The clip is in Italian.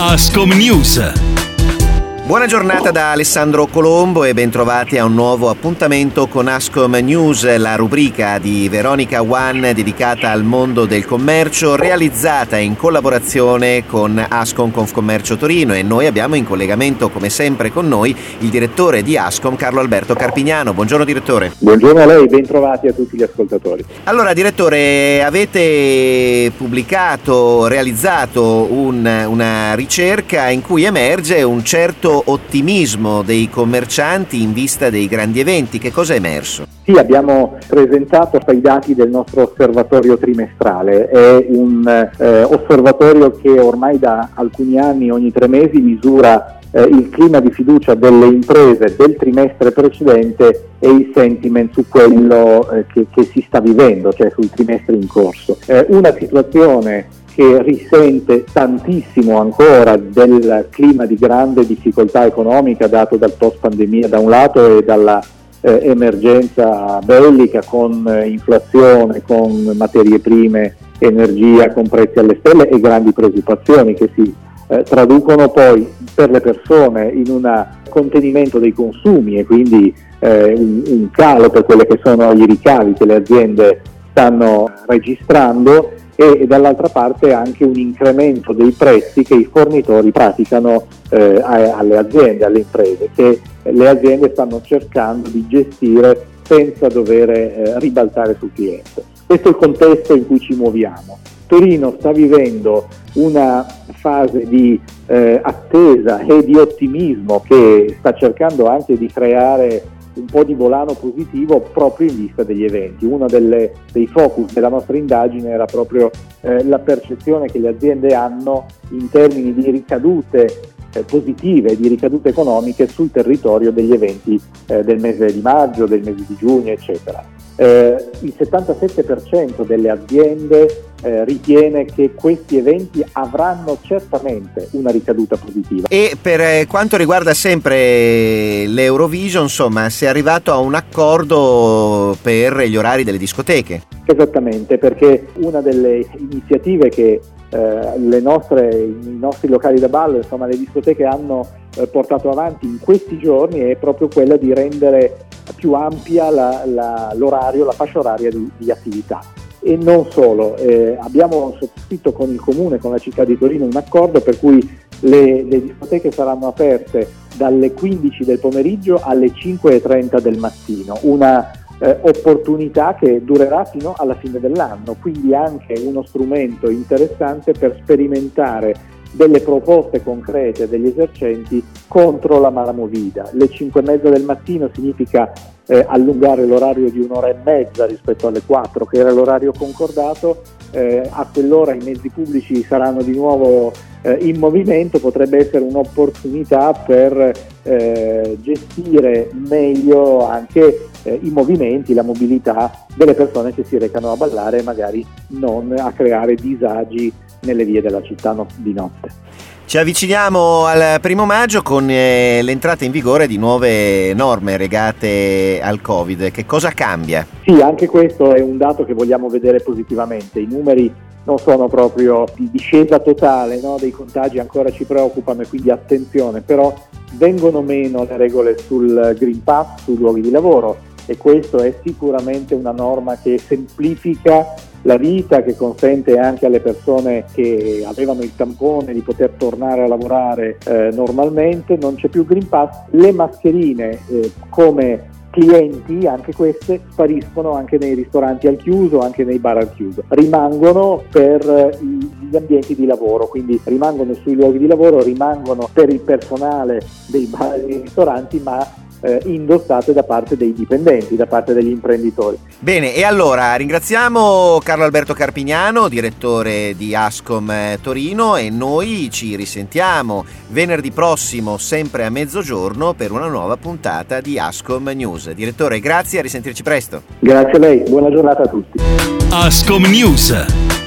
Ascom News. Buona giornata da Alessandro Colombo e bentrovati a un nuovo appuntamento con Ascom News, la rubrica di Veronica One dedicata al mondo del commercio, realizzata in collaborazione con Ascom Confcommercio Torino e noi abbiamo in collegamento come sempre con noi il direttore di Ascom Carlo Alberto Carpignano. Buongiorno direttore. Buongiorno a lei, bentrovati a tutti gli ascoltatori. Allora direttore, avete pubblicato, realizzato un, una ricerca in cui emerge un certo ottimismo dei commercianti in vista dei grandi eventi. Che cosa è emerso? Sì, abbiamo presentato i dati del nostro osservatorio trimestrale. È un eh, osservatorio che ormai da alcuni anni, ogni tre mesi, misura eh, il clima di fiducia delle imprese del trimestre precedente e il sentiment su quello eh, che, che, si sta vivendo, cioè sul trimestre in corso. Eh, una situazione che risente tantissimo ancora del clima di grande difficoltà economica dato dal post pandemia da un lato e dalla eh, emergenza bellica con eh, inflazione, con materie prime, energia, con prezzi alle stelle e grandi preoccupazioni che si eh, traducono poi per le persone in un contenimento dei consumi e quindi eh, un, un calo per quelli che sono i ricavi che le aziende stanno registrando e dall'altra parte anche un incremento dei prezzi che i fornitori praticano eh, alle aziende, alle imprese, che le aziende stanno cercando di gestire senza dover eh, ribaltare sul cliente. Questo è il contesto in cui ci muoviamo. Torino sta vivendo una fase di eh, attesa e di ottimismo che sta cercando anche di creare un po' di volano positivo proprio in vista degli eventi. Uno delle, dei focus della nostra indagine era proprio eh, la percezione che le aziende hanno in termini di ricadute eh, positive, di ricadute economiche sul territorio degli eventi eh, del mese di maggio, del mese di giugno, eccetera. Eh, il 77% delle aziende eh, ritiene che questi eventi avranno certamente una ricaduta positiva. E per eh, quanto riguarda sempre l'Eurovision, insomma, si è arrivato a un accordo per gli orari delle discoteche. Esattamente, perché una delle iniziative che eh, nostre, i nostri locali da ballo, insomma le discoteche hanno eh, portato avanti in questi giorni è proprio quella di rendere più ampia la, la, l'orario, la fascia oraria di, di attività. E non solo, eh, abbiamo sottoscritto con il Comune, con la città di Torino, un accordo per cui le, le discoteche saranno aperte dalle 15 del pomeriggio alle 5.30 del mattino, una eh, opportunità che durerà fino alla fine dell'anno, quindi anche uno strumento interessante per sperimentare delle proposte concrete degli esercenti contro la malamovida. Le 5 e mezza del mattino significa eh, allungare l'orario di un'ora e mezza rispetto alle 4 che era l'orario concordato, eh, a quell'ora i mezzi pubblici saranno di nuovo eh, in movimento, potrebbe essere un'opportunità per eh, gestire meglio anche eh, i movimenti, la mobilità delle persone che si recano a ballare e magari non a creare disagi nelle vie della città di notte. Ci avviciniamo al primo maggio con eh, l'entrata in vigore di nuove norme legate al Covid. Che cosa cambia? Sì, anche questo è un dato che vogliamo vedere positivamente. I numeri non sono proprio di discesa totale no? dei contagi, ancora ci preoccupano e quindi attenzione, però vengono meno le regole sul Green Pass, sui luoghi di lavoro e questo è sicuramente una norma che semplifica la vita, che consente anche alle persone che avevano il tampone di poter tornare a lavorare eh, normalmente, non c'è più Green Pass, le mascherine eh, come clienti, anche queste, spariscono anche nei ristoranti al chiuso, anche nei bar al chiuso. Rimangono per eh, gli ambienti di lavoro, quindi rimangono sui luoghi di lavoro, rimangono per il personale dei bar e dei ristoranti, ma eh, indossate da parte dei dipendenti, da parte degli imprenditori. Bene, e allora ringraziamo Carlo Alberto Carpignano, direttore di Ascom eh, Torino e noi ci risentiamo venerdì prossimo, sempre a mezzogiorno, per una nuova puntata di Ascom News. Direttore, grazie, a risentirci presto. Grazie a lei, buona giornata a tutti. Ascom News